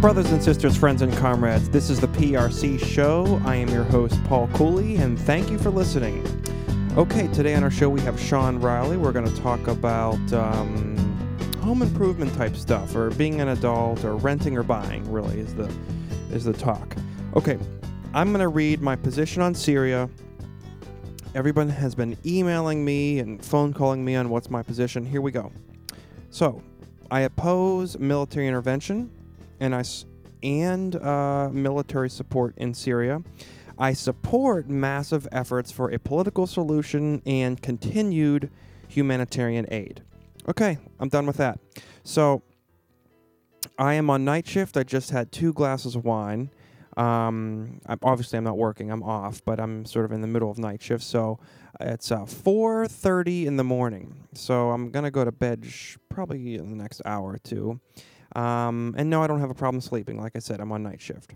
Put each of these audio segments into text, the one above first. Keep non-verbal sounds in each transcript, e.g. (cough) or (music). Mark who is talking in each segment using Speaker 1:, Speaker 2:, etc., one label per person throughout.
Speaker 1: Brothers and sisters, friends and comrades, this is the PRC show. I am your host, Paul Cooley, and thank you for listening. Okay, today on our show we have Sean Riley. We're going to talk about um, home improvement type stuff, or being an adult, or renting or buying. Really, is the is the talk. Okay, I'm going to read my position on Syria. Everyone has been emailing me and phone calling me on what's my position. Here we go. So, I oppose military intervention and I and uh, military support in Syria. I support massive efforts for a political solution and continued humanitarian aid. Okay, I'm done with that. So I am on night shift. I just had two glasses of wine. Um, I'm, obviously, I'm not working. I'm off, but I'm sort of in the middle of night shift. So it's uh, 4:30 in the morning. So I'm gonna go to bed sh- probably in the next hour or two. Um, and no, I don't have a problem sleeping. Like I said, I'm on night shift.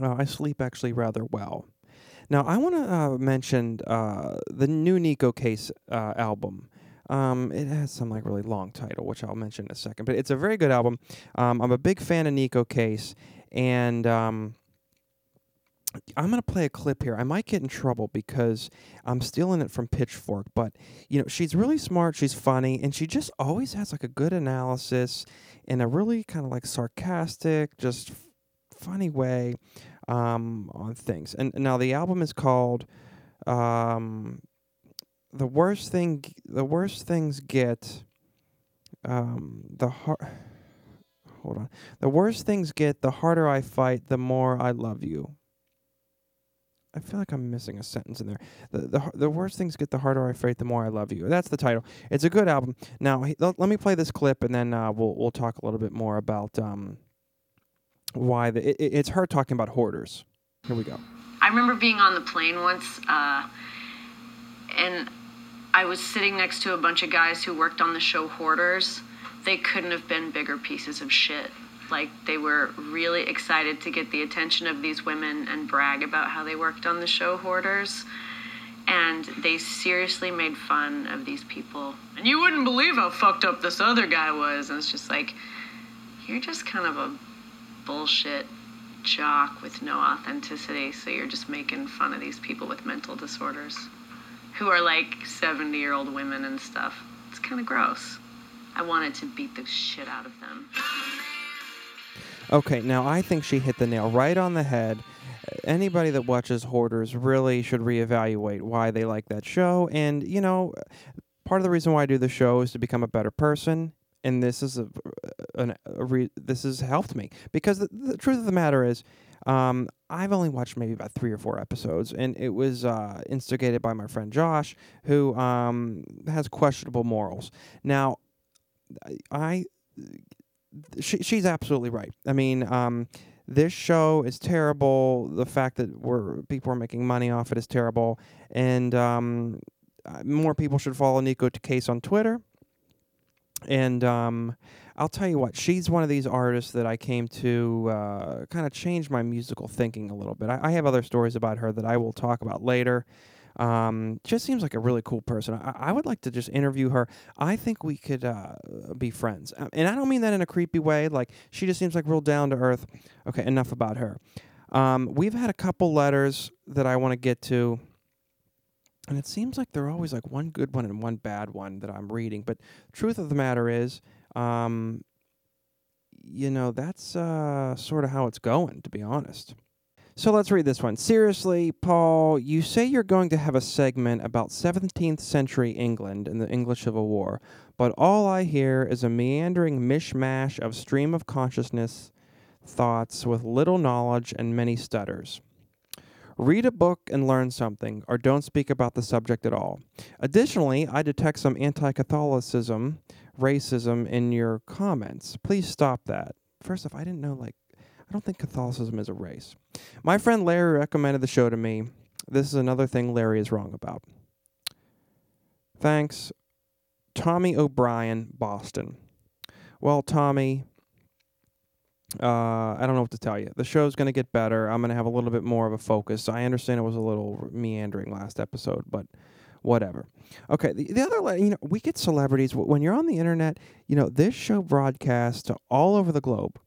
Speaker 1: Uh, I sleep actually rather well. Now, I want to uh, mention uh, the new Neko Case uh, album. Um, it has some like really long title, which I'll mention in a second, but it's a very good album. Um, I'm a big fan of Neko Case, and um, I'm gonna play a clip here. I might get in trouble because I'm stealing it from Pitchfork, but you know she's really smart, she's funny, and she just always has like a good analysis in a really kind of like sarcastic, just f- funny way um, on things. And now the album is called um, "The Worst Thing." The worst things get um, the har- (sighs) Hold on. The worse things get, the harder I fight, the more I love you. I feel like I'm missing a sentence in there. The the the worse things get, the harder I fight, the more I love you. That's the title. It's a good album. Now he, let, me play this clip, and then uh, we'll we'll talk a little bit more about um why the it- it's her talking about hoarders. Here we go.
Speaker 2: I remember being on the plane once, uh, and I was sitting next to a bunch of guys who worked on the show Hoarders. They couldn't have been bigger pieces of shit. Like, they were really excited to get the attention of these women and brag about how they worked on the show Hoarders. And they seriously made fun of these people. And you wouldn't believe how fucked up this other guy was. And it's just like, you're just kind of a bullshit jock with no authenticity. So you're just making fun of these people with mental disorders who are like 70 year old women and stuff. It's kind of gross. I wanted to beat the shit out of them.
Speaker 1: Okay, now I think she hit the nail right on the head. Anybody that watches Hoarders really should reevaluate why they like that show. And, you know, part of the reason why I do the show is to become a better person. And this is a, an, a re, this has helped me because the, the truth of the matter is, um, I've only watched maybe about three or four episodes, and it was uh, instigated by my friend Josh, who um, has questionable morals. Now, I she, she's absolutely right. I mean, um, this show is terrible. The fact that we're people are making money off it is terrible, and um, more people should follow Neko Case on Twitter. And um, I'll tell you what, she's one of these artists that I came to uh, kind of change my musical thinking a little bit. I, I have other stories about her that I will talk about later. Um, just seems like a really cool person. I, I would like to just interview her. I think we could uh, be friends, Uh, and I don't mean that in a creepy way. Like she just seems like real down to earth. Okay, enough about her. Um, we've had a couple letters that I want to get to, and it seems like they're always like one good one and one bad one that I'm reading. But truth of the matter is, um, you know, that's uh, sort of how it's going, to be honest. So let's read this one. Seriously, Paul, you say you're going to have a segment about 17th century England and the English Civil War, but all I hear is a meandering mishmash of stream of consciousness thoughts with little knowledge and many stutters. Read a book and learn something, or don't speak about the subject at all. Additionally, I detect some anti Catholicism, racism in your comments. Please stop that. First off, I didn't know, like, I don't think Catholicism is a race. My friend Larry recommended the show to me. This is another thing Larry is wrong about. Thanks, Tommy O'Brien, Boston. Well, Tommy, uh, I don't know what to tell you. The show's going to get better. I'm going to have a little bit more of a focus. I understand it was a little meandering last episode, but whatever. Okay, the, the other, you know, we get celebrities. When you're on the internet, you know, this show broadcasts to all over the globe.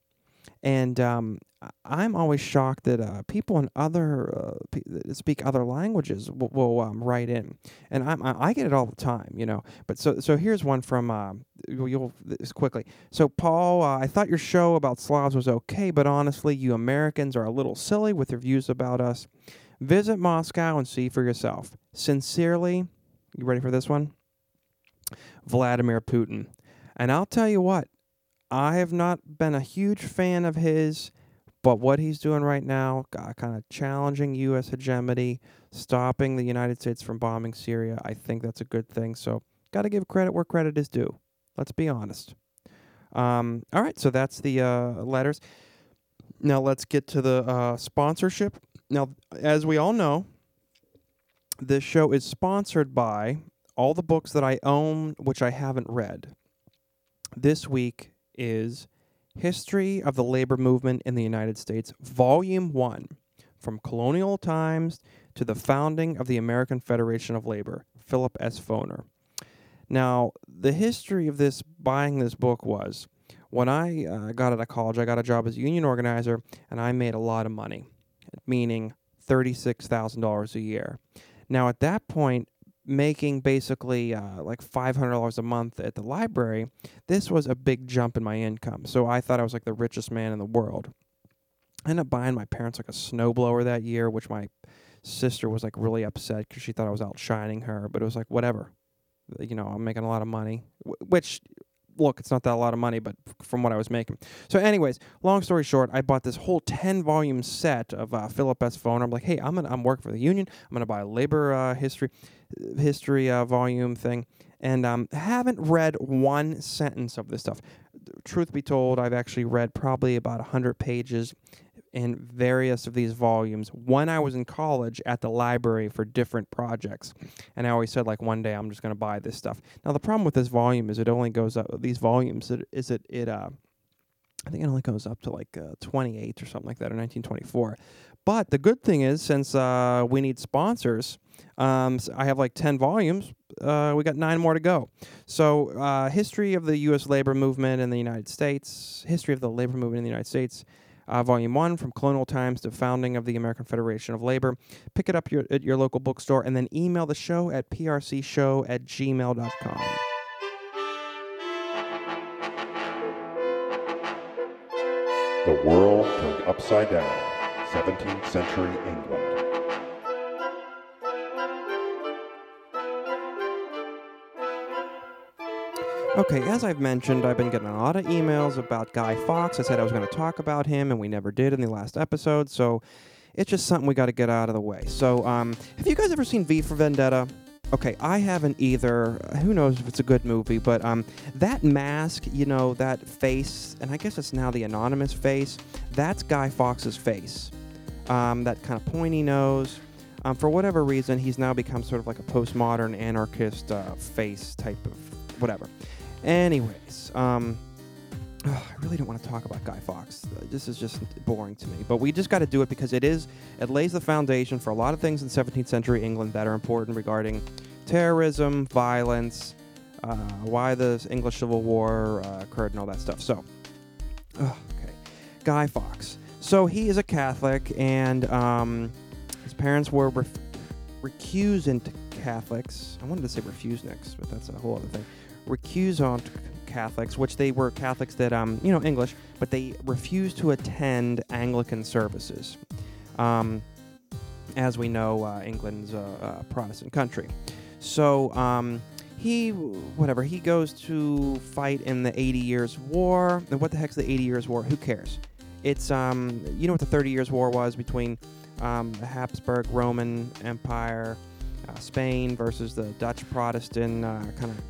Speaker 1: And um, I'm always shocked that uh, people in other uh, pe- that speak other languages will, will um, write in, and I'm, I I get it all the time, you know. But so so here's one from uh, you'll, you'll this quickly. So Paul, uh, I thought your show about Slavs was okay, but honestly, you Americans are a little silly with your views about us. Visit Moscow and see for yourself. Sincerely, you ready for this one? Vladimir Putin. And I'll tell you what, I have not been a huge fan of his, but what he's doing right now, kind of challenging U.S. hegemony, stopping the United States from bombing Syria, I think that's a good thing. So, got to give credit where credit is due. Let's be honest. Um, all right, so that's the uh, letters. Now, let's get to the uh, sponsorship. Now, as we all know, this show is sponsored by all the books that I own, which I haven't read. This week is History of the Labor Movement in the United States, Volume 1, from colonial times to the founding of the American Federation of Labor, Philip S. Foner. Now, the history of this buying this book was when I uh, got out of college, I got a job as a union organizer and I made a lot of money, meaning $36,000 a year. Now, at that point, making basically uh, like $500 a month at the library, this was a big jump in my income. So I thought I was like the richest man in the world. I ended up buying my parents like a snowblower that year, which my sister was like really upset because she thought I was outshining her. But it was like, whatever. You know, I'm making a lot of money, which look, it's not that a lot of money, but from what I was making. So, anyways, long story short, I bought this whole ten volume set of uh, Philip S. Foner. I'm like, hey, I'm gonna I'm working for the union. I'm gonna buy a labor uh, history history uh, volume thing, and um, haven't read one sentence of this stuff. Truth be told, I've actually read probably about hundred pages in various of these volumes when I was in college at the library for different projects. And I always said like one day I'm just going to buy this stuff. Now the problem with this volume is it only goes up these volumes it, is it it uh I think it only goes up to like uh, 28 or something like that or 1924. But the good thing is since uh, we need sponsors um, so I have like 10 volumes. Uh, we got nine more to go. So, uh, history of the U.S. labor movement in the United States, history of the labor movement in the United States, uh, Volume 1, from colonial times to founding of the American Federation of Labor. Pick it up your, at your local bookstore and then email the show at prcshow at gmail.com.
Speaker 3: The world turned upside down. 17th century England.
Speaker 1: Okay, as I've mentioned, I've been getting a lot of emails about Guy Fawkes. I said I was going to talk about him, and we never did in the last episode, so it's just something we got to get out of the way. So, um, have you guys ever seen V for Vendetta? Okay, I haven't either. Who knows if it's a good movie, but um, that mask, you know, that face, and I guess it's now the anonymous face, that's Guy Fawkes's face. Um, that kind of pointy nose. Um, for whatever reason, he's now become sort of like a postmodern anarchist uh, face type of whatever. Anyways, um, ugh, I really don't want to talk about Guy Fawkes. Uh, This is just boring to me. But we just got to do it because it is it lays the foundation for a lot of things in 17th century England that are important regarding terrorism, violence, uh, why the English Civil War uh, occurred, and all that stuff. So, ugh, okay, Guy Fawkes. So he is a Catholic, and um, his parents were ref- recusant Catholics. I wanted to say refuseniks, but that's a whole other thing. Recusant Catholics, which they were Catholics that, um, you know, English, but they refused to attend Anglican services. Um, as we know, uh, England's a, a Protestant country. So um, he, whatever, he goes to fight in the 80 Years' War. And what the heck's the 80 Years' War? Who cares? It's, um, you know what the 30 Years' War was between um, the Habsburg Roman Empire, uh, Spain versus the Dutch Protestant, uh, kind of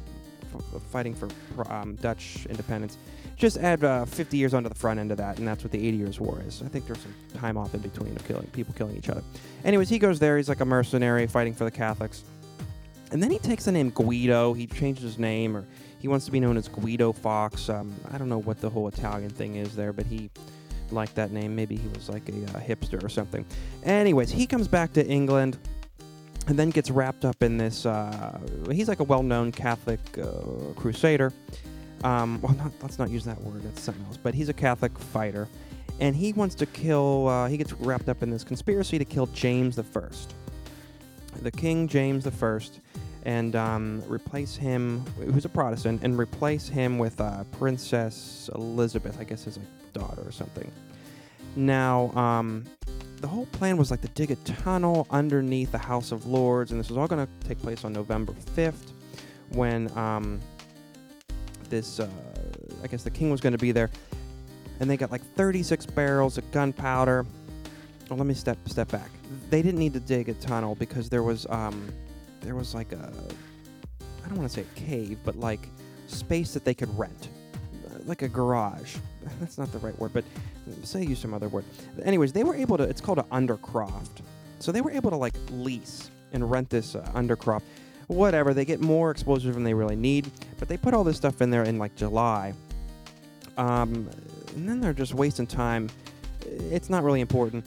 Speaker 1: f- fighting for um, Dutch independence. Just add uh, 50 years onto the front end of that, and that's what the 80 Years' War is. I think there's some time off in between of killing people killing each other. Anyways, he goes there. He's like a mercenary fighting for the Catholics. And then he takes the name Guido. He changes his name, or he wants to be known as Guido Fawkes. Um, I don't know what the whole Italian thing is there, but he liked that name. Maybe he was like a uh, hipster or something. Anyways, he comes back to England and then gets wrapped up in this. Uh, he's like a well-known Catholic uh, crusader. Um, well, not let's not use that word. That's something else. But he's a Catholic fighter, and he wants to kill. Uh, he gets wrapped up in this conspiracy to kill James the First, the King James the First, and um, replace him, who's a Protestant, and replace him with uh, Princess Elizabeth, I guess his like daughter or something. Now, um, the whole plan was like to dig a tunnel underneath the House of Lords, and this was all going to take place on November 5th, when um, this, uh, I guess the king was going to be there, and they got like 36 barrels of gunpowder. Well, let me step step back. They didn't need to dig a tunnel because there was um, there was like a, I don't want to say a cave, but like space that they could rent, like a garage. (laughs) That's not the right word, but say use some other word. Anyways, they were able to. It's called an undercroft. So they were able to like lease and rent this uh, undercroft. Whatever, they get more explosives than they really need, but they put all this stuff in there in like July. Um, and then they're just wasting time. It's not really important.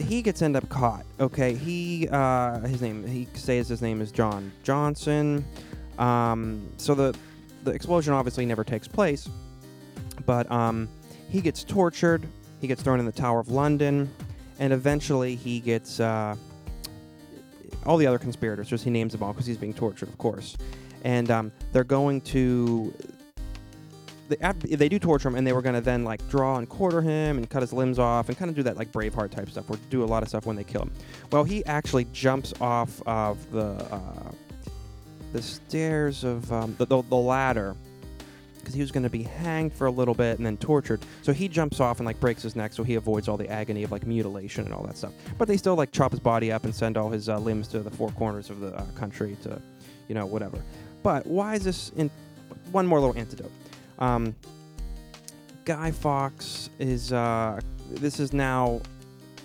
Speaker 1: He gets end up caught. Okay, he uh, his name he says his name is John Johnson. Um, so the the explosion obviously never takes place, but um, he gets tortured. He gets thrown in the Tower of London, and eventually he gets uh, all the other conspirators. Just he names them all because he's being tortured, of course. And um, they're going to they, they do torture him, and they were going to then like draw and quarter him and cut his limbs off and kind of do that like Braveheart type stuff, or do a lot of stuff when they kill him. Well, he actually jumps off of the uh, the stairs of um, the, the, the ladder because he was going to be hanged for a little bit and then tortured. So he jumps off and like breaks his neck, so he avoids all the agony of like mutilation and all that stuff. But they still like chop his body up and send all his uh, limbs to the four corners of the uh, country to, you know, whatever. But why is this? In one more little antidote. Um, Guy Fawkes is. Uh, this is now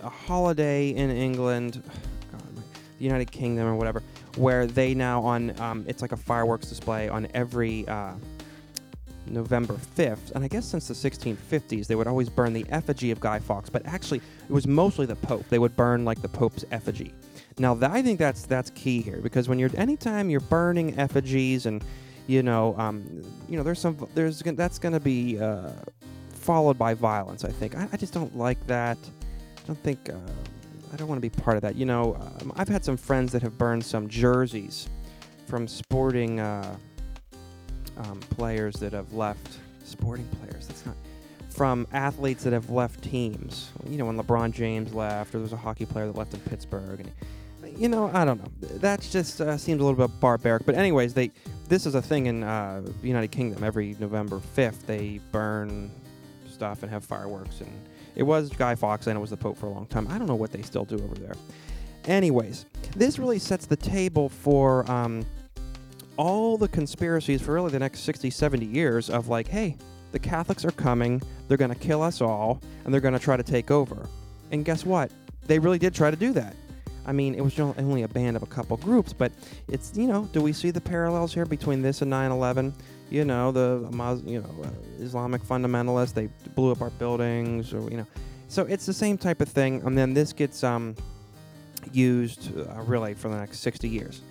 Speaker 1: a holiday in England, (sighs) God, the United Kingdom or whatever, where they now on. Um, it's like a fireworks display on every. Uh, November 5th, and I guess since the 1650s, they would always burn the effigy of Guy Fawkes, but actually, it was mostly the Pope. They would burn like the Pope's effigy. Now, I think that's that's key here because when you're anytime you're burning effigies and you know, um, you know, there's some there's that's going to be uh, followed by violence. I think I, I, just don't like that. I don't think uh, I don't want to be part of that. You know, um, I've had some friends that have burned some jerseys from sporting uh, um, players that have left. Sporting players. That's not from athletes that have left teams. You know, when LeBron James left, or there was a hockey player that left in Pittsburgh, and you know, I don't know. That just uh, seems a little bit barbaric. But anyways, they this is a thing in uh, the United Kingdom. Every November fifth, they burn stuff and have fireworks. And it was Guy Fawkes, and it was the Pope for a long time. I don't know what they still do over there. Anyways, this really sets the table for um, all the conspiracies for really the next 60, 70 years of like, hey, the Catholics are coming, they're going to kill us all, and they're going to try to take over. And guess what? They really did try to do that. I mean, it was only a band of a couple groups, but it's you know, do we see the parallels here between this and 9/11? You know, the you know uh, Islamic fundamentalists they blew up our buildings, or you know, so it's the same type of thing. And then this gets um, used uh, really for the next 60 years.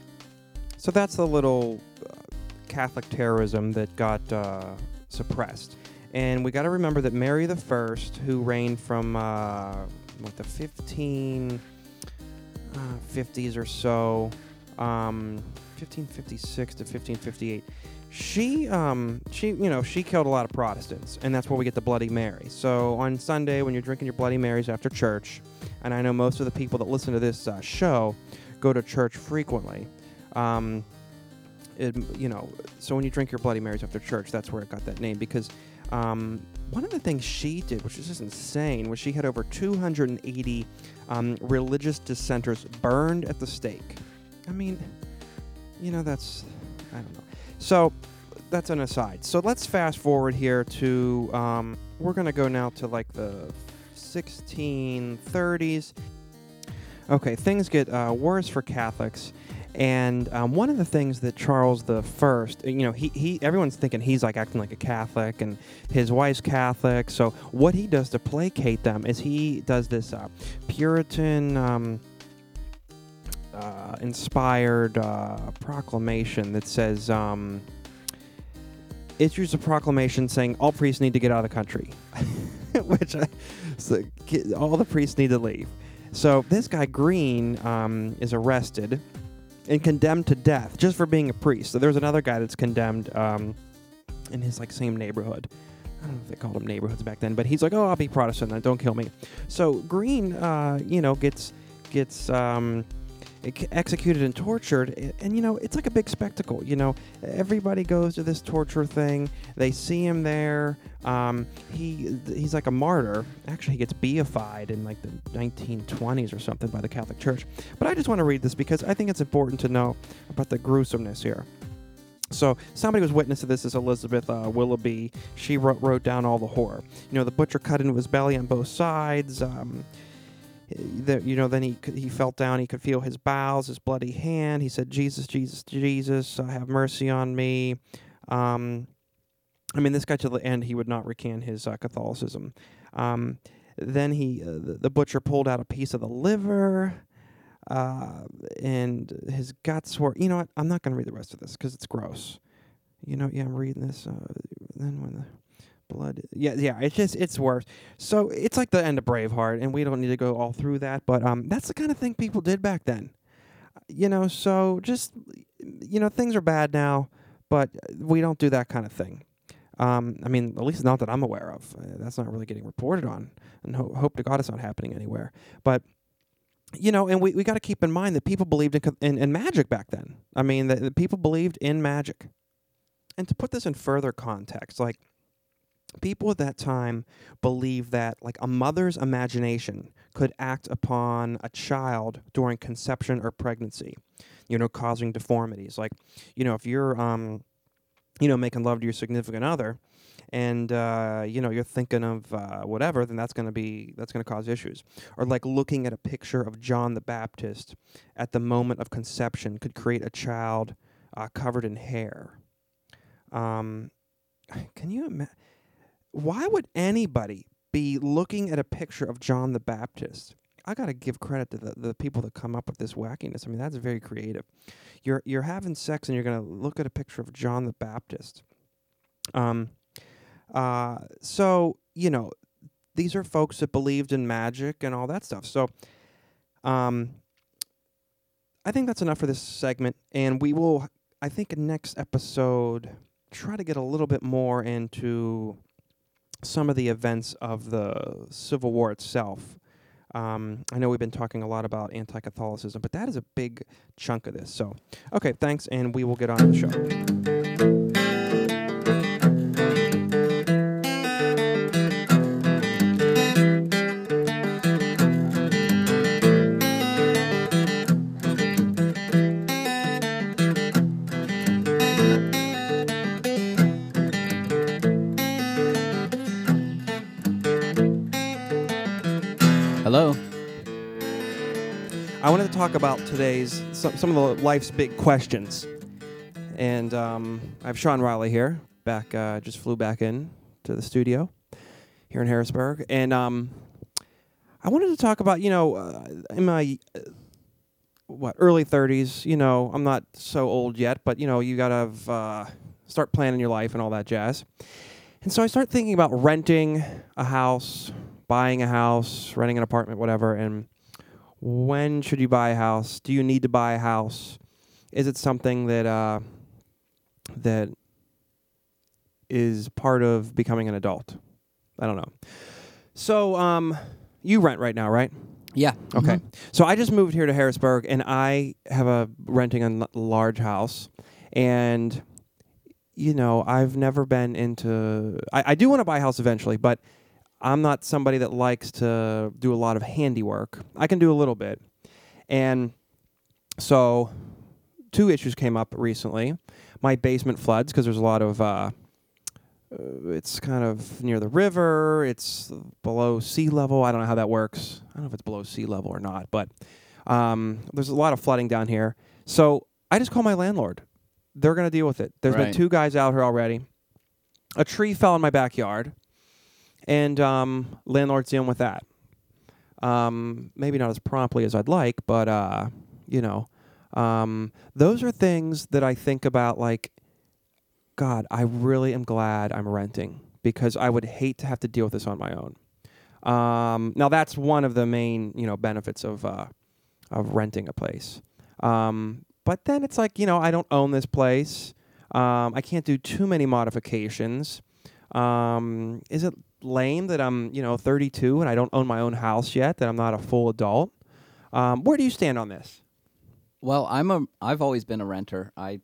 Speaker 1: So that's the little uh, Catholic terrorism that got uh, suppressed. And we got to remember that Mary the First, who reigned from uh, what the 15 50s uh, or so, um, 1556 to 1558. She, um, she, you know, she killed a lot of Protestants, and that's where we get the Bloody Mary. So on Sunday, when you're drinking your Bloody Marys after church, and I know most of the people that listen to this uh, show go to church frequently. Um, it, you know, so when you drink your Bloody Marys after church, that's where it got that name because um, one of the things she did, which is just insane, was she had over 280 um, religious dissenters burned at the stake. I mean, you know, that's, I don't know. So that's an aside. So let's fast forward here to, um, we're going to go now to like the 1630s. Okay, things get uh, worse for Catholics and um, one of the things that Charles the First, you know, he, he everyone's thinking he's like acting like a Catholic, and his wife's Catholic. So what he does to placate them is he does this uh, Puritan. Um, uh, inspired uh, proclamation that says um, issues a proclamation saying all priests need to get out of the country, (laughs) which I, so, all the priests need to leave. So this guy Green um, is arrested and condemned to death just for being a priest. So there's another guy that's condemned um, in his like same neighborhood. I don't know if they called them neighborhoods back then, but he's like, "Oh, I'll be Protestant, don't kill me." So Green, uh, you know, gets gets um, executed and tortured, and, you know, it's like a big spectacle. You know, everybody goes to this torture thing. They see him there. Um, he he's like a martyr. Actually, he gets beatified in like the 1920s or something by the Catholic Church. But I just want to read this because I think it's important to know about the gruesomeness here. So somebody was witness to this is Elizabeth uh, Willoughby. She wrote, wrote down all the horror. You know, the butcher cut into his belly on both sides. Um, you know, then he he felt down. He could feel his bowels, his bloody hand. He said, "Jesus, Jesus, Jesus, have mercy on me." Um, I mean, this guy to the end, he would not recant his uh, Catholicism. Um, then he, uh, the, the butcher pulled out a piece of the liver, uh, and his guts were. You know what? I'm not going to read the rest of this because it's gross. You know, yeah, I'm reading this. Uh, then when the blood, yeah, yeah, it's just it's worse. So it's like the end of Braveheart, and we don't need to go all through that. But um, that's the kind of thing people did back then. You know, so just you know, things are bad now, but we don't do that kind of thing. Um, I mean, at least not that I'm aware of. Uh, that's not really getting reported on, and ho- hope to God it's not happening anywhere. But you know, and we, we got to keep in mind that people believed in, in in magic back then. I mean, that people believed in magic. And to put this in further context, like people at that time believed that like a mother's imagination could act upon a child during conception or pregnancy, you know, causing deformities. Like, you know, if you're um you know, making love to your significant other, and uh, you know you're thinking of uh, whatever, then that's gonna be that's gonna cause issues. Or like looking at a picture of John the Baptist at the moment of conception could create a child uh, covered in hair. Um, (sighs) can you imagine? Why would anybody be looking at a picture of John the Baptist? I gotta give credit to the, the people that come up with this wackiness. I mean, that's very creative. You're you're having sex and you're gonna look at a picture of John the Baptist. Um, uh, so you know, these are folks that believed in magic and all that stuff. So, um, I think that's enough for this segment, and we will. I think in next episode try to get a little bit more into some of the events of the Civil War itself. Um, I know we've been talking a lot about anti-Catholicism, but that is a big chunk of this. So, okay, thanks, and we will get on the show. Talk about today's some, some of the life's big questions, and um, I have Sean Riley here. Back, uh, just flew back in to the studio here in Harrisburg, and um, I wanted to talk about you know uh, in my uh, what early 30s. You know, I'm not so old yet, but you know, you gotta have, uh, start planning your life and all that jazz. And so I start thinking about renting a house, buying a house, renting an apartment, whatever, and when should you buy a house? Do you need to buy a house? Is it something that uh, that is part of becoming an adult? I don't know. So, um, you rent right now, right?
Speaker 4: Yeah.
Speaker 1: Okay.
Speaker 4: Mhm.
Speaker 1: So I just moved here to Harrisburg, and I have a renting a large house, and you know I've never been into. I, I do want to buy a house eventually, but I'm not somebody that likes to do a lot of handiwork. I can do a little bit, and so two issues came up recently. My basement floods because there's a lot of. Uh, uh, it's kind of near the river. It's below sea level. I don't know how that works. I don't know if it's below sea level or not, but um, there's a lot of flooding down here. So I just call my landlord. They're going to deal with it. There's been two guys out here already. A tree fell in my backyard, and um, landlord's dealing with that. Um, maybe not as promptly as I'd like, but uh, you know, um, those are things that I think about. Like, God, I really am glad I'm renting because I would hate to have to deal with this on my own. Um, now that's one of the main you know benefits of uh, of renting a place. Um, but then it's like you know I don't own this place. Um, I can't do too many modifications. Um, is it lame that I'm you know 32 and I don't own my own house yet? That I'm not a full adult? Um, where do you stand on this?
Speaker 4: Well, I'm a. I've always been a renter. I,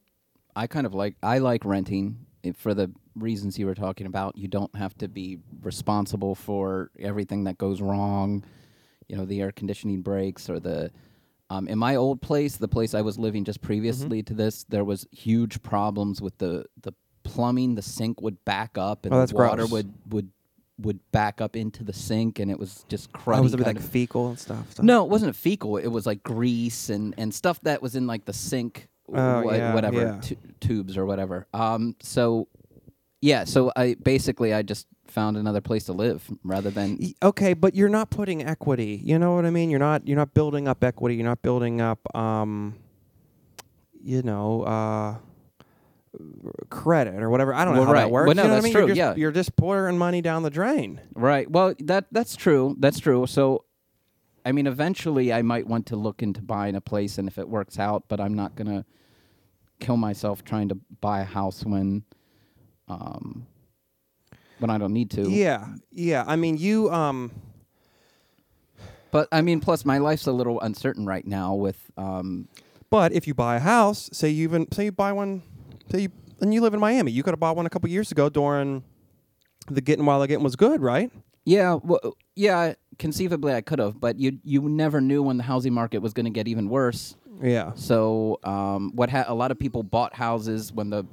Speaker 4: I kind of like. I like renting eh, for the reasons you were talking about. You don't have to be responsible for everything that goes wrong. You know, the air conditioning breaks or the. Um, in my old place, the place I was living just previously to this, there was huge problems with the the plumbing. The sink would back up, and
Speaker 1: Oh,
Speaker 4: the water
Speaker 1: gross.
Speaker 4: would would would back up into the sink, and it was just cruddy.
Speaker 1: Oh, was it like
Speaker 4: of-
Speaker 1: fecal and stuff? stuff?
Speaker 4: no, it wasn't a fecal. It was like grease and, and stuff that was in like the sink,
Speaker 1: Oh,
Speaker 4: wha-
Speaker 1: yeah,
Speaker 4: whatever
Speaker 1: yeah.
Speaker 4: tu- tubes or whatever. Um, so yeah, so I basically I just found another place to live rather than
Speaker 1: Okay, but you're not putting equity. You know what I mean? You're not you're not building up equity. You're not building up um you know, uh credit or whatever. I don't know
Speaker 4: Well,
Speaker 1: how that works.
Speaker 4: Well, no,
Speaker 1: you know what I
Speaker 4: that's
Speaker 1: mean?
Speaker 4: true,
Speaker 1: You're just,
Speaker 4: yeah.
Speaker 1: you're just pouring money down the drain.
Speaker 4: right. Well, that that's true. That's true. So, I mean, eventually I might want to look into buying a place, and if it works out, but I'm not gonna kill myself trying to buy a house when, um, when I don't need to.
Speaker 1: Yeah. Yeah. I mean, you um
Speaker 4: But I mean, plus my life's a little uncertain right now with um,
Speaker 1: but if you buy a house, say you even say you buy one say you and you live in Miami, you could have bought one a couple years ago during the getting while the getting was good, right?
Speaker 4: Yeah, well, yeah, conceivably I could have, but you you never knew when the housing market was going to get even worse.
Speaker 1: Yeah.
Speaker 4: So, um, what ha- a lot of people bought houses when the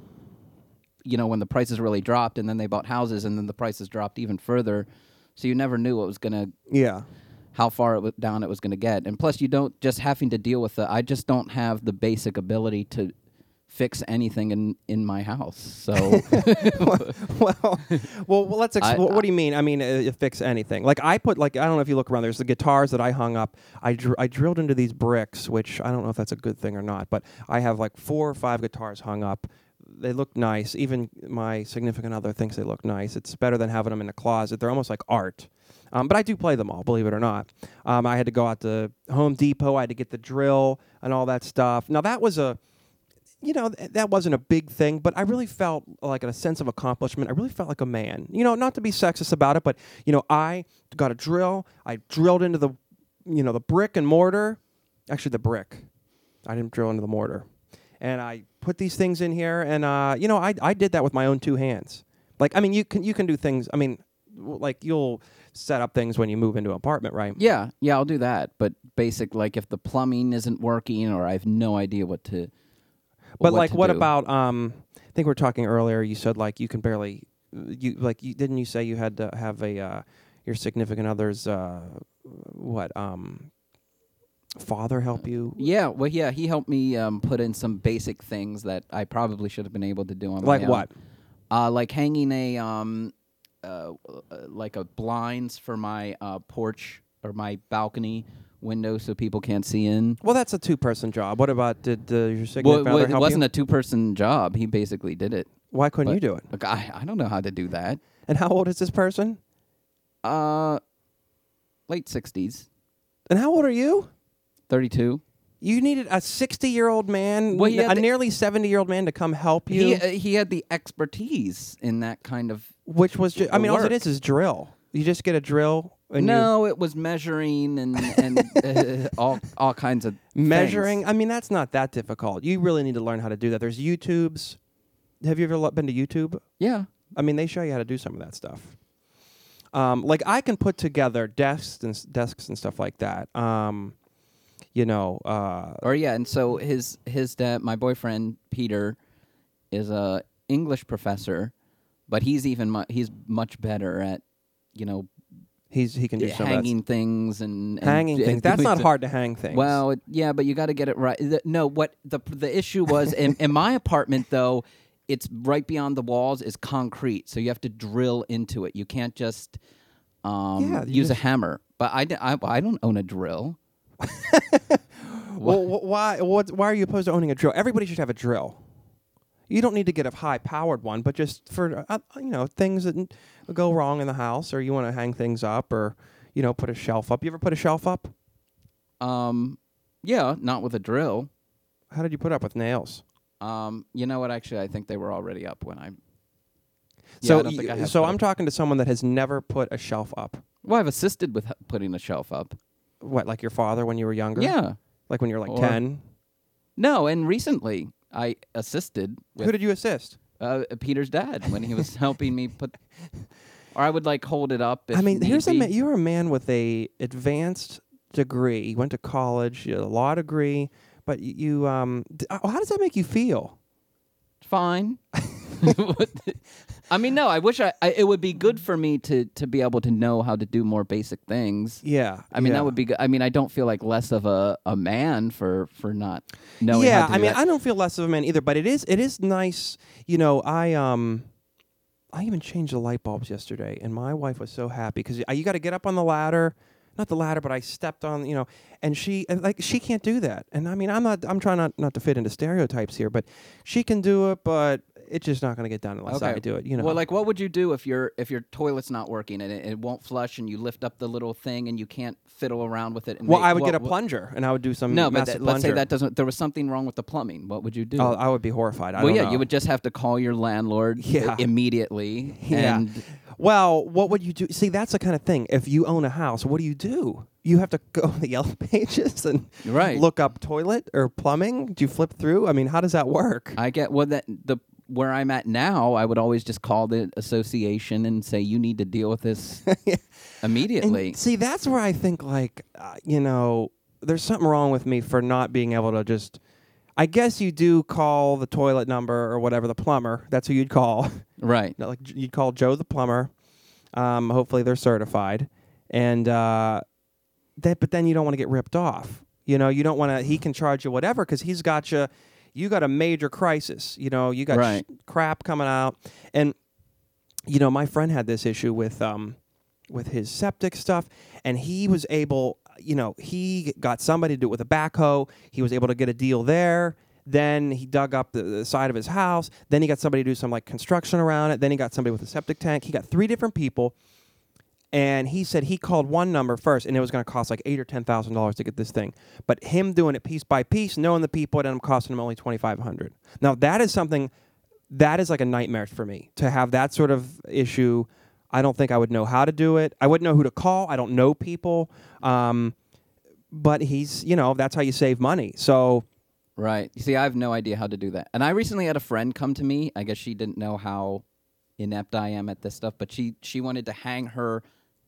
Speaker 4: you know when the prices really dropped, and then they bought houses, and then the prices dropped even further. So you never knew what was going to
Speaker 1: Yeah.
Speaker 4: how far it was down it was going to get, and plus you don't just having to deal with the. I just don't have the basic ability to fix anything in in my house. So (laughs)
Speaker 1: well, well, well, let's. Ex-
Speaker 4: I-
Speaker 1: what, do you mean? I mean, uh, fix anything. Like I put, like I don't know if you look around. There's the guitars that I hung up. I dr- I drilled into these bricks, which I don't know if that's a good thing or not. But I have like four or five guitars hung up. They look nice. Even my significant other thinks they look nice. It's better than having them in a closet. They're almost like art. Um, but I do play them all, believe it or not. Um, I had to go out to Home Depot. I had to get the drill and all that stuff. Now that was a you know, th- that wasn't a big thing, but I really felt like a sense of accomplishment. I really felt like a man. You know, not to be sexist about it, but you know, I got a drill. I drilled into the, you know, the brick and mortar. Actually, the brick. I didn't drill into the mortar, and I put these things in here, and uh, you know, I I did that with my own two hands. Like, I mean, you can you can do things. I mean, like you'll set up things when you move into an apartment, right?
Speaker 4: Yeah, yeah, I'll do that. But basic, like if the plumbing isn't working or I have no idea what to.
Speaker 1: But
Speaker 4: what
Speaker 1: like, what
Speaker 4: do.
Speaker 1: about? Um, I think we were talking earlier. You said like you can barely, you like you didn't you say you had to have a uh, your significant other's uh, what um father help you?
Speaker 4: Yeah, well, yeah, he helped me um, put in some basic things that I probably should have been able to do on
Speaker 1: Like
Speaker 4: my own.
Speaker 1: what?
Speaker 4: Uh, like hanging a um, uh, like a blinds for my uh, porch or my balcony window so people can't see in.
Speaker 1: Well, that's a two person job. What about did uh, your
Speaker 4: Well,
Speaker 1: significant
Speaker 4: well,
Speaker 1: other
Speaker 4: it wasn't
Speaker 1: you?
Speaker 4: a two-person job. He basically did it.
Speaker 1: Why couldn't
Speaker 4: but-
Speaker 1: you do it?
Speaker 4: Look, I, I don't know how to do that.
Speaker 1: And how old is this person?
Speaker 4: Uh, late sixties,
Speaker 1: And how old are you?
Speaker 4: thirty-two.
Speaker 1: You needed a sixty-year-old man,
Speaker 4: Well,
Speaker 1: a
Speaker 4: the-
Speaker 1: nearly seventy-year-old man to come help you,
Speaker 4: He uh, he had the expertise in that kind of.
Speaker 1: which was ju- I mean, all it is is drill. You just get a drill
Speaker 4: no, it was measuring and and uh, (laughs) all all kinds of
Speaker 1: measuring.
Speaker 4: things.
Speaker 1: I mean, that's not that difficult. You really need to learn how to do that. There's YouTubes. Have you ever been to YouTube?
Speaker 4: Yeah,
Speaker 1: I mean, they show you how to do some of that stuff. Um, like I can put together desks and desks and stuff like that. Um, you know, uh,
Speaker 4: or yeah, and so his his dad, my boyfriend Peter, is a English professor, but he's even mu- he's much better at you know
Speaker 1: he's he can do some of
Speaker 4: hanging things and, and
Speaker 1: hanging
Speaker 4: d-
Speaker 1: things. That's not hard to hang things.
Speaker 4: Well, it, yeah, but you got to get it right. The- no, what the the issue was in, in my apartment though, it's right beyond the walls is concrete, so you have to drill into it. You can't just um,
Speaker 1: Yeah,
Speaker 4: use a hammer. But I I don't own a drill. (laughs)
Speaker 1: well, why what, why are you opposed to owning a drill? Everybody should have a drill. You don't need to get a high powered one, but just for uh, uh, you know things that go wrong in the house, or you want to hang things up, or you know, put a shelf up. You ever put a shelf up?
Speaker 4: Um, yeah, not with a drill.
Speaker 1: How did you put up with nails?
Speaker 4: Um, you know what? Actually, I think they were already up when I. Yeah,
Speaker 1: so
Speaker 4: I don't think
Speaker 1: y-
Speaker 4: I
Speaker 1: so I'm talking to someone that has never put a shelf up.
Speaker 4: Well, I've assisted with h- putting a shelf up.
Speaker 1: What, like your father when you were younger?
Speaker 4: Yeah.
Speaker 1: Like when you were like
Speaker 4: Or-
Speaker 1: 10?
Speaker 4: No, and recently I assisted with
Speaker 1: Who did you assist?
Speaker 4: uh, Peter's dad when he was helping me put. (laughs) Or I would like hold it up.
Speaker 1: I mean, here's a man, you're a man with a advanced degree. You went to college, you had a law degree, but you um d- uh, how does that make you feel?
Speaker 4: fine. (laughs) (laughs) I mean, no. I wish I, I. It would be good for me to to be able to know how to do more basic things.
Speaker 1: Yeah.
Speaker 4: I mean,
Speaker 1: yeah.
Speaker 4: that would be good. I mean, I don't feel like less of a, a man for for not knowing.
Speaker 1: yeah,
Speaker 4: how to
Speaker 1: I mean,
Speaker 4: that.
Speaker 1: I don't feel less of a man either, but it is it is nice. You know, I um, I even changed the light bulbs yesterday, and my wife was so happy because you got to get up on the ladder, not the ladder, but I stepped on, you know, and she like she can't do that, and I mean, I'm not, I'm trying not not to fit into stereotypes here, but she can do it, but it's just not going to get done unless I do it. You know,
Speaker 4: Well, like, what would you do if your if your toilet's not working and it, it won't flush, and you lift up the little thing and you can't fiddle around with it? And
Speaker 1: well,
Speaker 4: make-
Speaker 1: I would
Speaker 4: what-
Speaker 1: get a
Speaker 4: what-
Speaker 1: plunger, and I would do some
Speaker 4: No, but
Speaker 1: massive
Speaker 4: let's say
Speaker 1: plunger.
Speaker 4: that doesn't. There was something wrong with the plumbing. What would you do?
Speaker 1: Oh, I would be horrified. I
Speaker 4: well,
Speaker 1: don't
Speaker 4: yeah,
Speaker 1: know.
Speaker 4: you would just have to call your landlord
Speaker 1: Yeah.
Speaker 4: immediately. (laughs)
Speaker 1: Yeah.
Speaker 4: And
Speaker 1: Well, what would you do? See, that's the kind of thing. If you own a house, what do you do? You have to (laughs) go to the Yellow Pages and
Speaker 4: Right.
Speaker 1: look up toilet or plumbing. Do you flip through? I mean, how does that work?
Speaker 4: I get well that the where I'm at now, I would always just call the association and say you need to deal with this (laughs) immediately.
Speaker 1: And see, that's where I think, like, uh, you know, there's something wrong with me for not being able to just. I guess you do call the toilet number or whatever the plumber. That's who you'd call. (laughs)
Speaker 4: right.
Speaker 1: like you'd call Joe the plumber. Um, hopefully they're certified, and uh, that. But then you don't want to get ripped off. You know, you don't want to. He can charge you whatever because he's got you. You got a major crisis. You know, you got
Speaker 4: Right.
Speaker 1: sh- crap coming out, and you know, my friend had this issue with um, with his septic stuff, and he was able. You know, he got somebody to do it with a backhoe. He was able to get a deal there. Then he dug up the, the side of his house. Then he got somebody to do some like construction around it. Then he got somebody with a septic tank. He got three different people, and he said he called one number first, and it was going to cost like eight or ten thousand dollars to get this thing. But him doing it piece by piece, knowing the people, it ended up costing him only twenty five hundred. Now that is something that is like a nightmare for me to have that sort of issue. I don't think I would know how to do it. I wouldn't know who to call. I don't know people. Um, but he's, you know, that's how you save money. So
Speaker 4: Right. You see, I have no idea how to do that. And I recently had a friend come to me. I guess she didn't know how inept I am at this stuff, but she she wanted to hang her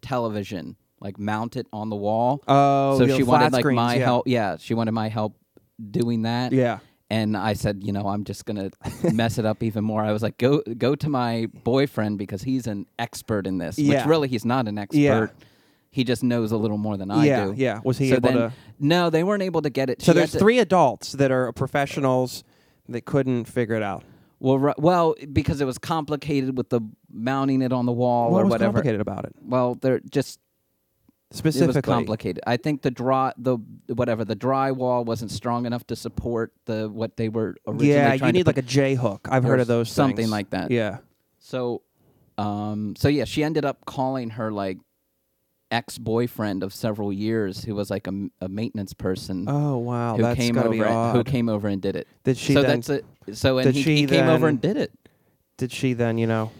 Speaker 4: television, like mount it on the wall.
Speaker 1: Oh,
Speaker 4: so she wanted like
Speaker 1: screens,
Speaker 4: my
Speaker 1: yeah.
Speaker 4: help. Yeah, she wanted my help doing that.
Speaker 1: yeah,
Speaker 4: And I said, you know, I'm just gonna (laughs) mess it up even more. I was like, go go to my boyfriend because he's an expert in this.
Speaker 1: Yeah.
Speaker 4: Which really he's not an expert.
Speaker 1: Yeah.
Speaker 4: He just knows a little more than I
Speaker 1: yeah,
Speaker 4: do.
Speaker 1: yeah. Was he
Speaker 4: so
Speaker 1: able
Speaker 4: then,
Speaker 1: to?
Speaker 4: No, they weren't able to get it.
Speaker 1: So
Speaker 4: She
Speaker 1: there's three adults that are professionals that couldn't figure it out.
Speaker 4: Well, well, because it was complicated with the mounting it on the wall
Speaker 1: what
Speaker 4: or
Speaker 1: was
Speaker 4: whatever.
Speaker 1: complicated about it?
Speaker 4: Well, they're just it
Speaker 1: Specifically,
Speaker 4: was complicated. I think the draw the whatever the drywall wasn't strong enough to support the what they were originally
Speaker 1: Yeah, you
Speaker 4: trying to
Speaker 1: need
Speaker 4: put-
Speaker 1: like a J hook. I've heard of those.
Speaker 4: something
Speaker 1: things.
Speaker 4: like that.
Speaker 1: Yeah.
Speaker 4: So, um, so yeah, she ended up calling her like ex boyfriend of several years, who was like a maintenance person.
Speaker 1: Oh wow,
Speaker 4: who
Speaker 1: that's
Speaker 4: came
Speaker 1: gotta
Speaker 4: over
Speaker 1: be
Speaker 4: and-
Speaker 1: odd.
Speaker 4: who came over and did it.
Speaker 1: Did she
Speaker 4: so
Speaker 1: then?
Speaker 4: that's it. So and
Speaker 1: did
Speaker 4: he,
Speaker 1: she
Speaker 4: he came over and did it.
Speaker 1: Did she then? You know?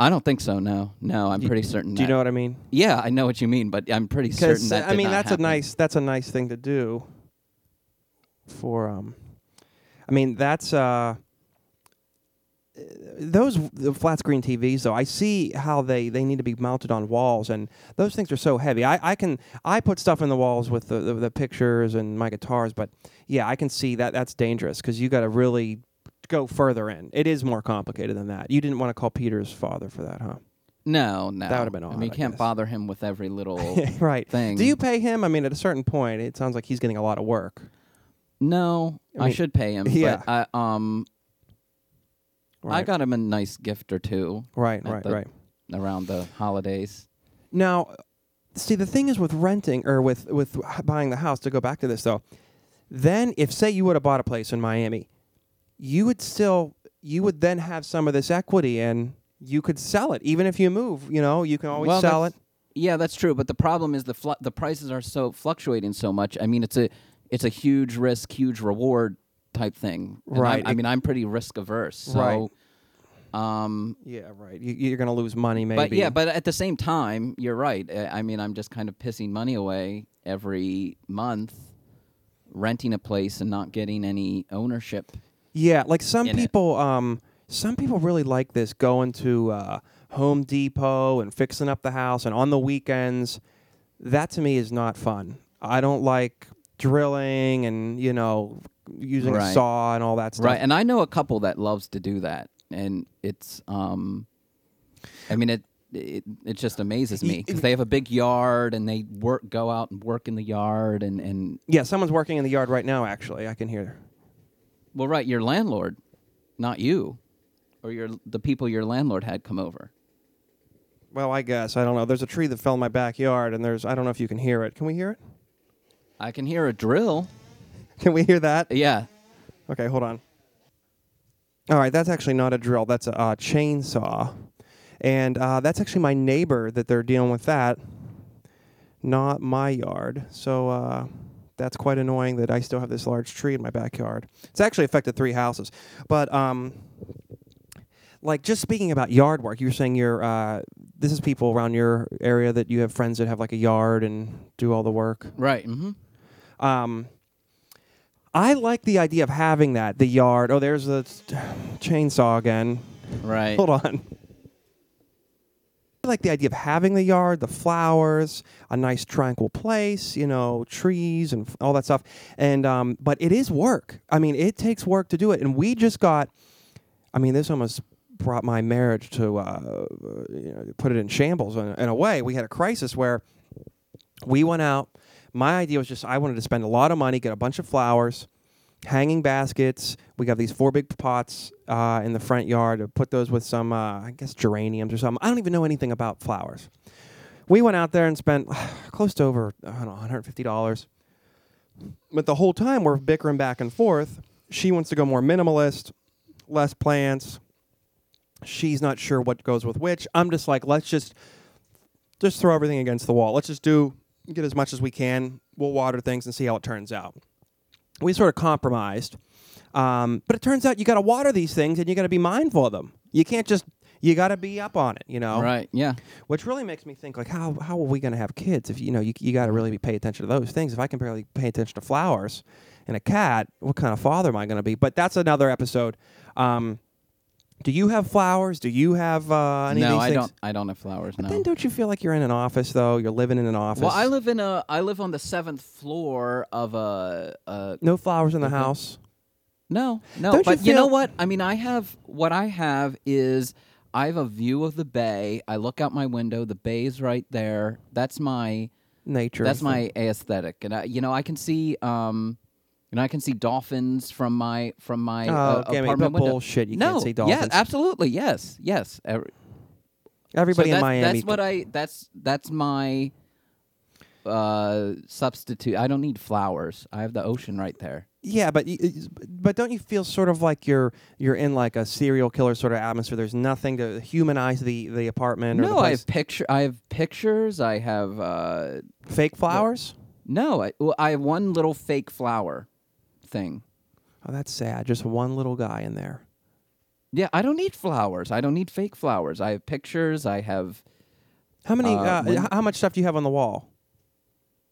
Speaker 4: I don't think so. No, no, I'm pretty certain.
Speaker 1: Do you
Speaker 4: that-
Speaker 1: know what I mean?
Speaker 4: Yeah, I know what you mean, but I'm pretty certain
Speaker 1: Because
Speaker 4: that.
Speaker 1: I
Speaker 4: did
Speaker 1: mean,
Speaker 4: not
Speaker 1: that's
Speaker 4: happen.
Speaker 1: a nice that's a nice thing to do. For um, I mean that's uh. Those the flat screen TVs though, I see how they, they need to be mounted on walls, and those things are so heavy. I, I can I put stuff in the walls with the, the, the pictures and my guitars, but yeah, I can see that that's dangerous because you got to really go further in. It is more complicated than that. You didn't want to call Peter's father for that, huh?
Speaker 4: No, no.
Speaker 1: That would've been
Speaker 4: I mean, you
Speaker 1: I
Speaker 4: can't
Speaker 1: guess.
Speaker 4: bother him with every little (laughs)
Speaker 1: right.
Speaker 4: thing.
Speaker 1: Do you pay him? I mean, at a certain point, it sounds like he's getting a lot of work.
Speaker 4: No,
Speaker 1: I
Speaker 4: I, should pay him. (laughs)
Speaker 1: yeah.
Speaker 4: But I, um, I got him a nice gift or two
Speaker 1: right, right,
Speaker 4: the-
Speaker 1: right.
Speaker 4: around the holidays.
Speaker 1: Now, see, the thing is with renting or with with buying the house. To go back to this though, then if say you would have bought a place in Miami, you would still you would then have some of this equity and you could sell it even if you move. You know, you can always
Speaker 4: well,
Speaker 1: sell it.
Speaker 4: Yeah, that's true. But the problem is the fl- the prices are so fluctuating so much. I mean, it's a it's a huge risk, huge reward type thing. And I'm-
Speaker 1: Right.
Speaker 4: I mean, I'm pretty risk averse. So,
Speaker 1: Right.
Speaker 4: um,
Speaker 1: Yeah, right. You, you're going to lose money, maybe.
Speaker 4: but yeah, but at the same time, you're right. I I mean, I'm just kind of pissing money away every month, renting a place and not getting any ownership.
Speaker 1: Yeah, like some
Speaker 4: in it.
Speaker 1: people, um, some people really like this going to uh, Home Depot and fixing up the house, and on the weekends, that to me is not fun. I don't like drilling and you know using a saw and all that stuff.
Speaker 4: Right, and I know a couple that loves to do that, and it's, um, I mean, it it, it just amazes me because they have a big yard and they work, go out and work in the yard, and and
Speaker 1: yeah, someone's working in the yard right now. Actually, I can hear.
Speaker 4: well, right, your landlord, not you, or your the people your landlord had come over.
Speaker 1: Well, I guess I don't know. There's a tree that fell in my backyard, and there's I don't know if you can hear it. Can we hear it?
Speaker 4: I can hear a drill. (laughs)
Speaker 1: Can we hear that?
Speaker 4: Yeah,
Speaker 1: Okay, hold on. All right, that's actually not a drill. That's a uh, chainsaw, and uh, that's actually my neighbor that they're dealing with that. Not my yard, so uh, that's quite annoying that I still have this large tree in my backyard. It's actually affected three houses, but um, like just speaking about yard work, you were saying you're uh, this is people around your area that you have friends that have like a yard and do all the work.
Speaker 4: right. Mm-hmm.
Speaker 1: Um, I like the idea of having that. The yard. Oh, there's the chainsaw again.
Speaker 4: Right.
Speaker 1: Hold on. I like the idea of having the yard, the flowers, a nice tranquil place, you know, trees and all that stuff. And um, but it is work. I mean, it takes work to do it. And we just got. I mean, this almost brought my marriage to uh, you know, put it in shambles in, in a way. We had a crisis where we went out. My idea was just I wanted to spend a lot of money, get a bunch of flowers, hanging baskets. We got these four big pots uh, in the front yard. To put those with some, uh, I guess, geraniums or something. I don't even know anything about flowers. We went out there and spent (sighs) close to over I don't know, 150 dollars. But the whole time we're bickering back and forth. She wants to go more minimalist, less plants. She's not sure what goes with which. I'm just like, let's just just throw everything against the wall. Let's just do get as much as we can. We'll water things and see how it turns out. We sort of compromised, um, but it turns out you got to water these things and you got to be mindful of them. You can't just you got to be up on it, you know.
Speaker 4: Right. Yeah.
Speaker 1: Which really makes me think like how how are we going to have kids if you know you you got to really be pay attention to those things. If I can barely pay attention to flowers and a cat, what kind of father am I going to be? But that's another episode. Um, do you have flowers? Do you have uh, any of
Speaker 4: no,
Speaker 1: these
Speaker 4: I
Speaker 1: things?
Speaker 4: don't. I don't have flowers.
Speaker 1: But
Speaker 4: no.
Speaker 1: then don't you feel like you're in an office though? You're living in an office.
Speaker 4: Well, I live in a. I live on the seventh floor of a. a
Speaker 1: no flowers in the house.
Speaker 4: no, no.
Speaker 1: Don't you
Speaker 4: but you, know
Speaker 1: feel-
Speaker 4: what? I mean, I have. What I have is I have a view of the bay. I look out my window. The bay's right there. That's my.
Speaker 1: Nature.
Speaker 4: That's my aesthetic, and I, you know, I can see. Um, you know, I can see dolphins from my from my
Speaker 1: Oh,
Speaker 4: uh,
Speaker 1: me
Speaker 4: apartment window.
Speaker 1: bullshit. You
Speaker 4: no,
Speaker 1: can't see
Speaker 4: yeah,
Speaker 1: dolphins.
Speaker 4: absolutely, yes, yes. Every-
Speaker 1: Everybody
Speaker 4: so
Speaker 1: in
Speaker 4: that's,
Speaker 1: Miami.
Speaker 4: That's what I. That's that's my uh substitute. I don't need flowers. I have the ocean right there.
Speaker 1: yeah, but but don't you feel sort of like you're you're in like a serial killer sort of atmosphere? There's nothing to humanize the the apartment or the
Speaker 4: No, I have picture. I have pictures. I have uh
Speaker 1: fake flowers.
Speaker 4: no. I, well, I have one little fake flower thing.
Speaker 1: Oh, that's sad. Just one little guy in there.
Speaker 4: Yeah, I don't need flowers. I don't need fake flowers. I have pictures. I have.
Speaker 1: How many?
Speaker 4: Uh,
Speaker 1: Uh,
Speaker 4: when-
Speaker 1: how much stuff do you have on the wall?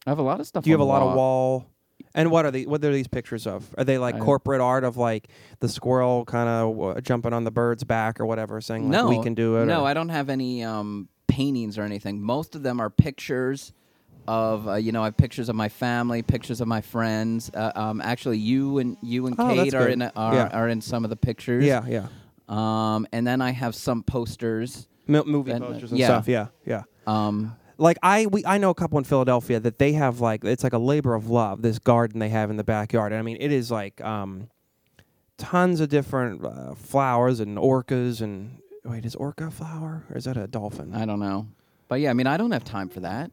Speaker 4: I have a lot of stuff.
Speaker 1: Do you have a lot of wall? And what are they? What are these pictures of? Are they like
Speaker 4: I-
Speaker 1: corporate art of like the squirrel kind of uh, jumping on the bird's back or whatever, saying like
Speaker 4: no,
Speaker 1: we can do it?
Speaker 4: No,
Speaker 1: or-
Speaker 4: I don't have any um, paintings or anything. Most of them are pictures of uh, you know I have pictures of my family, pictures of my friends. Uh, um, actually, you and you and
Speaker 1: Oh,
Speaker 4: Kate are
Speaker 1: good.
Speaker 4: in a, are,
Speaker 1: Yeah.
Speaker 4: are in some of the pictures.
Speaker 1: Yeah, yeah.
Speaker 4: Um, and then I have some posters.
Speaker 1: M- movie
Speaker 4: And,
Speaker 1: posters and
Speaker 4: yeah.
Speaker 1: stuff. Yeah, yeah.
Speaker 4: Um,
Speaker 1: like I we I know a couple in Philadelphia that they have like it's like a labor of love this garden they have in the backyard and I mean it is like um tons of different uh, flowers and orcas and wait is orca a flower or is that a dolphin
Speaker 4: I don't know, but yeah, I mean I don't have time for that.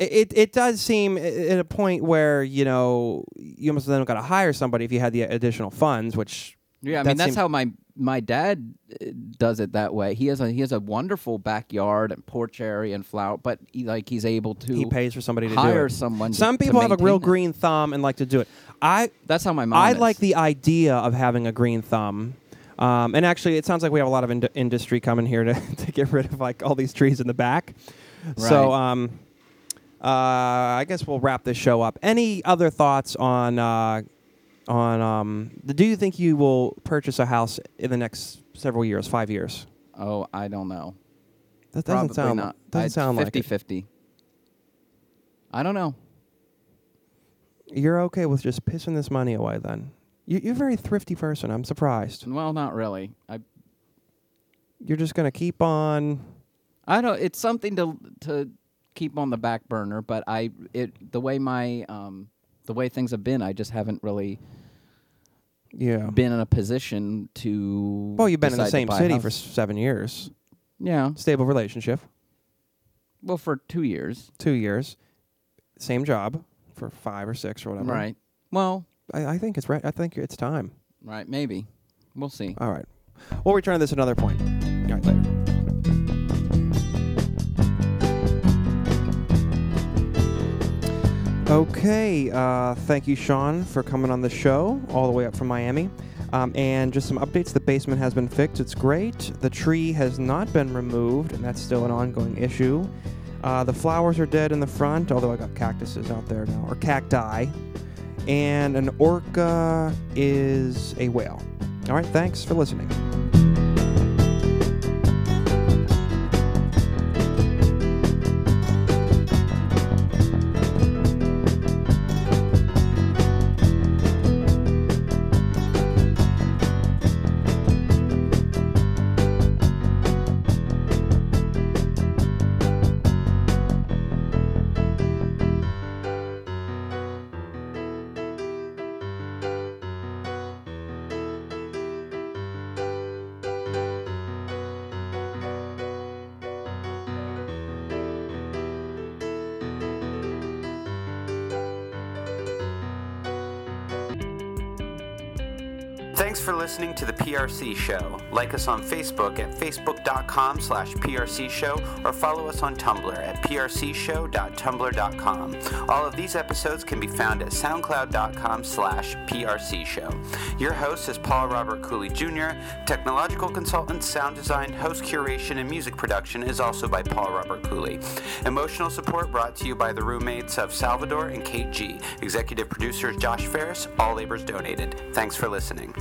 Speaker 1: It, it does seem at a point where you know you almost then got to hire somebody if you had the additional funds which
Speaker 4: Yeah, I
Speaker 1: That
Speaker 4: mean that's
Speaker 1: seems-
Speaker 4: how my my dad uh, does it that way. He has a he has a wonderful backyard and porch area and flower, but he, like he's able to
Speaker 1: He pays for somebody to do
Speaker 4: hire
Speaker 1: it.
Speaker 4: someone.
Speaker 1: Some
Speaker 4: to
Speaker 1: people have a real
Speaker 4: it.
Speaker 1: green thumb and like to do it. I
Speaker 4: That's how my mom.
Speaker 1: I
Speaker 4: is.
Speaker 1: like the idea of having a green thumb. Um, and actually, it sounds like we have a lot of ind- industry coming here to, (laughs) to get rid of like all these trees in the back. So, um, I guess we'll wrap this show up. Any other thoughts on uh, on? Um, do you think you will purchase a house in the next several years, five years?
Speaker 4: Oh, I don't know.
Speaker 1: That doesn't
Speaker 4: Probably
Speaker 1: sound
Speaker 4: not.
Speaker 1: doesn't
Speaker 4: I'd
Speaker 1: sound like
Speaker 4: 50
Speaker 1: it.
Speaker 4: 50. I don't know.
Speaker 1: You're okay with just pissing this money away, then? You, you're a very thrifty person. I'm surprised.
Speaker 4: Well, not really. I
Speaker 1: You're just gonna keep on.
Speaker 4: I don't. It's something to to keep on the back burner, but I it the way my um the way things have been, I just haven't really
Speaker 1: Yeah.
Speaker 4: been in a position to.
Speaker 1: Well, you've been in the same city for seven years.
Speaker 4: yeah.
Speaker 1: Stable relationship,
Speaker 4: Well, for two years,
Speaker 1: two years, same job for five or six or whatever.
Speaker 4: right? Well,
Speaker 1: I, I think it's right. I think it's time.
Speaker 4: right, maybe. We'll see.
Speaker 1: All right. We'll return to this at another point. All right, later. Okay. Uh, thank you, Sean, for coming on the show all the way up from Miami. Um, and just some updates. The basement has been fixed. It's great. The tree has not been removed, and that's still an ongoing issue. Uh, the flowers are dead in the front, although I got cactuses out there now, or cacti. And an orca is a whale. All right, thanks for listening.
Speaker 5: Listening to the PRC Show. Like us on Facebook at facebook.com slash PRC Show or follow us on Tumblr at prcshow.tumblr.com. All of these episodes can be found at soundcloud.com slash PRC Show. Your host is Paul Robert Cooley Jr. Technological consultant, sound design, host curation, and music production is also by Paul Robert Cooley. Emotional support brought to you by the roommates of Salvador and Kate G. Executive producer is Josh Ferris. All labors donated. Thanks for listening.